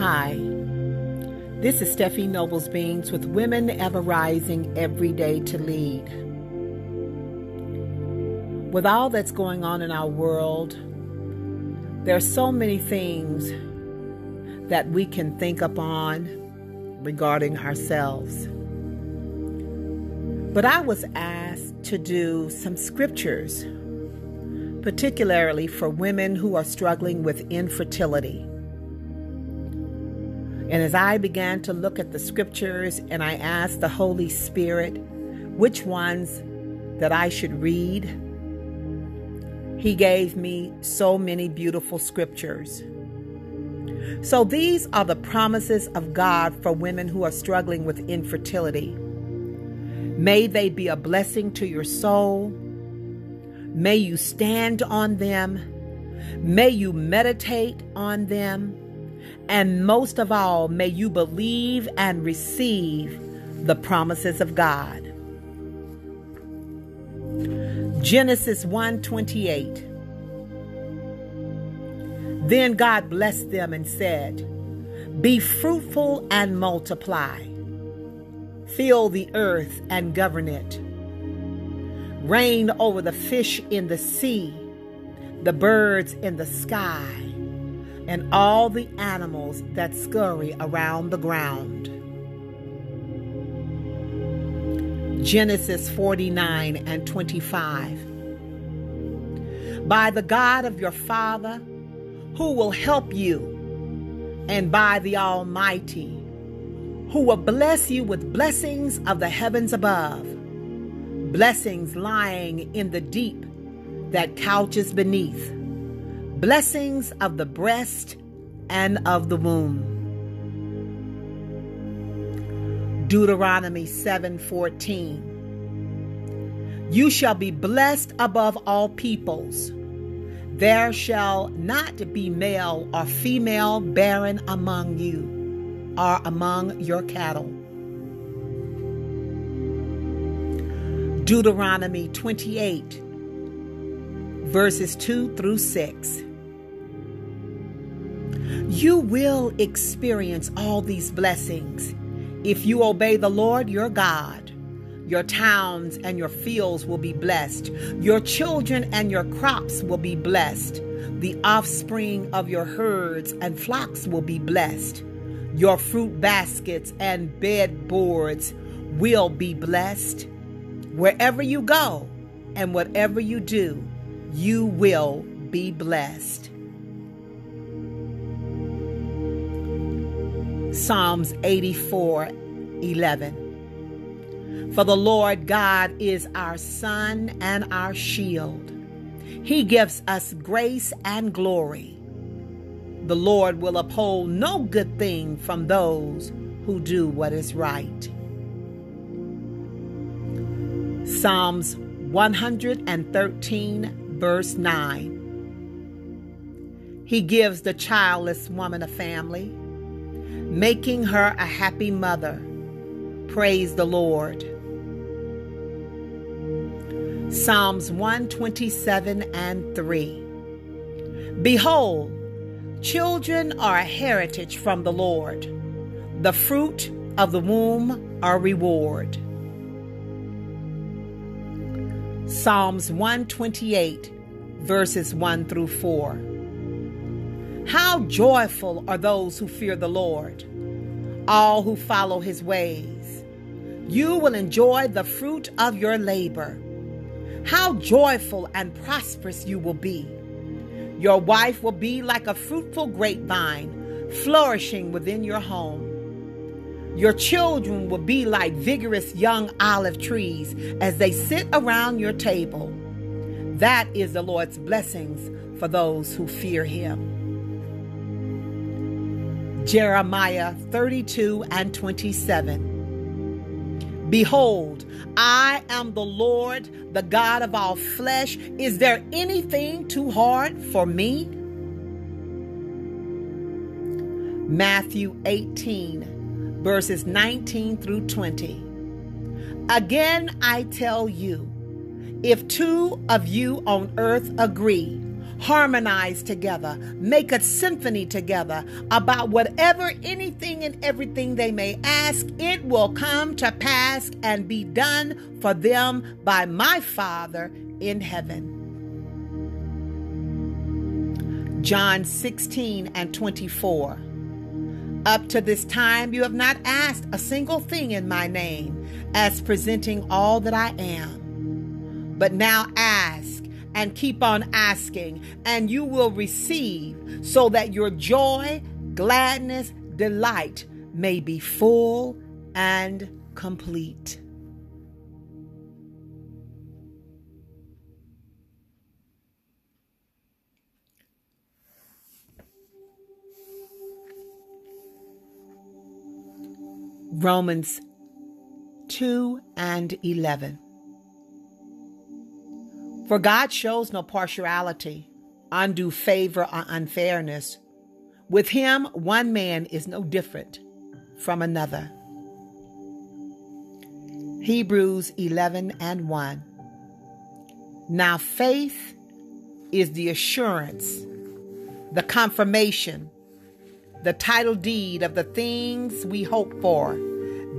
Hi, this is Steffi Nobles Beans with Women Ever Rising Every Day to Lead. With all that's going on in our world, there are so many things that we can think upon regarding ourselves. But I was asked to do some scriptures, particularly for women who are struggling with infertility. And as I began to look at the scriptures and I asked the Holy Spirit which ones that I should read, He gave me so many beautiful scriptures. So these are the promises of God for women who are struggling with infertility. May they be a blessing to your soul. May you stand on them. May you meditate on them. And most of all, may you believe and receive the promises of God. Genesis 1:28 Then God blessed them and said, "Be fruitful and multiply. Fill the earth and govern it. Reign over the fish in the sea, the birds in the sky, and all the animals that scurry around the ground. Genesis 49 and 25. By the God of your Father, who will help you, and by the Almighty, who will bless you with blessings of the heavens above, blessings lying in the deep that couches beneath, blessings of the breast and of the womb. Deuteronomy 7:14 You shall be blessed above all peoples. There shall not be male or female barren among you or among your cattle. Deuteronomy 28 verses 2 through 6. You will experience all these blessings if you obey the Lord your God. Your towns and your fields will be blessed. Your children and your crops will be blessed. The offspring of your herds and flocks will be blessed. Your fruit baskets and bed boards will be blessed. Wherever you go and whatever you do, you will be blessed. Psalms 84 11. For the Lord God is our sun and our shield. He gives us grace and glory. The Lord will uphold no good thing from those who do what is right. Psalms 113, verse 9. He gives the childless woman a family, making her a happy mother. Praise the Lord. Psalms 127 and 3. Behold, children are a heritage from the Lord, the fruit of the womb are reward. Psalms 128, verses 1 through 4. How joyful are those who fear the Lord, all who follow his ways. You will enjoy the fruit of your labor. How joyful and prosperous you will be. Your wife will be like a fruitful grapevine, flourishing within your home. Your children will be like vigorous young olive trees as they sit around your table. That is the Lord's blessings for those who fear him. Jeremiah 32 and 27. Behold, I am the Lord, the God of all flesh. Is there anything too hard for me? Matthew 18, verses 19 through 20. Again, I tell you, if two of you on earth agree harmonize together, make a symphony together about whatever, anything, and everything they may ask. It will come to pass and be done for them by my Father in heaven. John 16 and 24. Up to this time, you have not asked a single thing in my name, as presenting all that I am. But now ask and keep on asking, and you will receive, so that your joy, gladness, delight may be full and complete. Romans 2 and 11. For God shows no partiality, undue favor, or unfairness. With him, one man is no different from another. Hebrews 11 and 1. Now, faith is the assurance, the confirmation, the title deed of the things we hope for,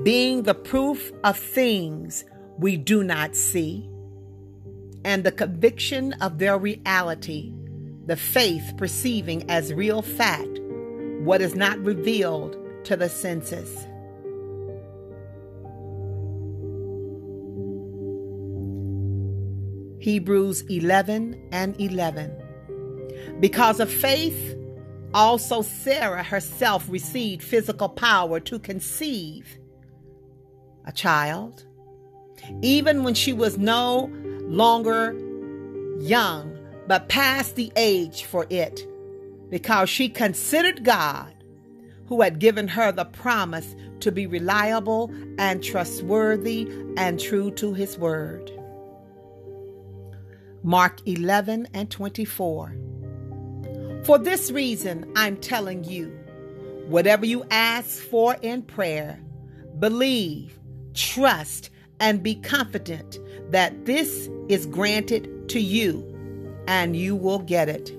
being the proof of things we do not see and the conviction of their reality, the faith perceiving as real fact what is not revealed to the senses. Hebrews 11 and 11. Because of faith, also Sarah herself received physical power to conceive a child, even when she was no longer young, but past the age for it, because she considered God, who had given her the promise to be reliable and trustworthy and true to his word. Mark 11 and 24. For this reason, I'm telling you, whatever you ask for in prayer, believe, trust, and be confident that this is granted to you and you will get it.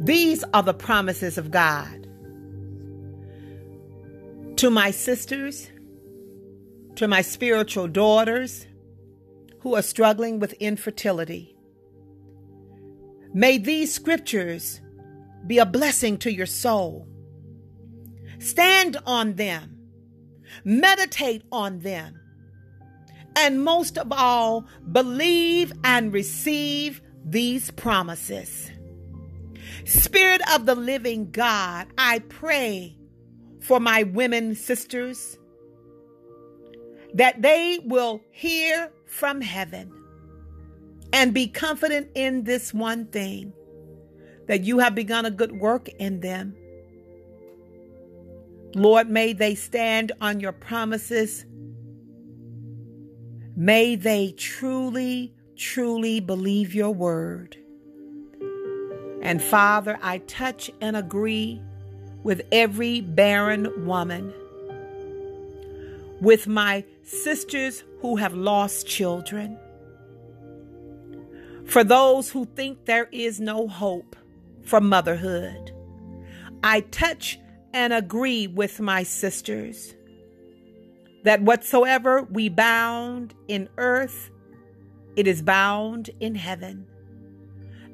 These are the promises of God. To my sisters, to my spiritual daughters who are struggling with infertility, may these scriptures be a blessing to your soul. Stand on them, meditate on them, and most of all, believe and receive these promises. Spirit of the living God, I pray for my women sisters that they will hear from heaven and be confident in this one thing that you have begun a good work in them. Lord, may they stand on your promises May they truly, truly believe your word. And Father, I touch and agree with every barren woman, with my sisters who have lost children, for those who think there is no hope for motherhood. I touch and agree with my sisters that whatsoever we bound in earth, it is bound in heaven.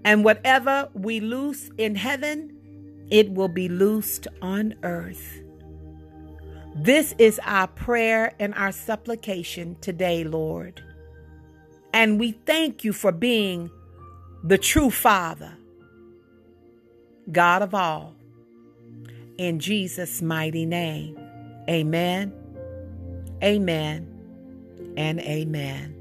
And whatever we loose in heaven, it will be loosed on earth. This is our prayer and our supplication today, Lord. And we thank you for being the true Father, God of all. In Jesus' mighty name, amen. Amen. And amen.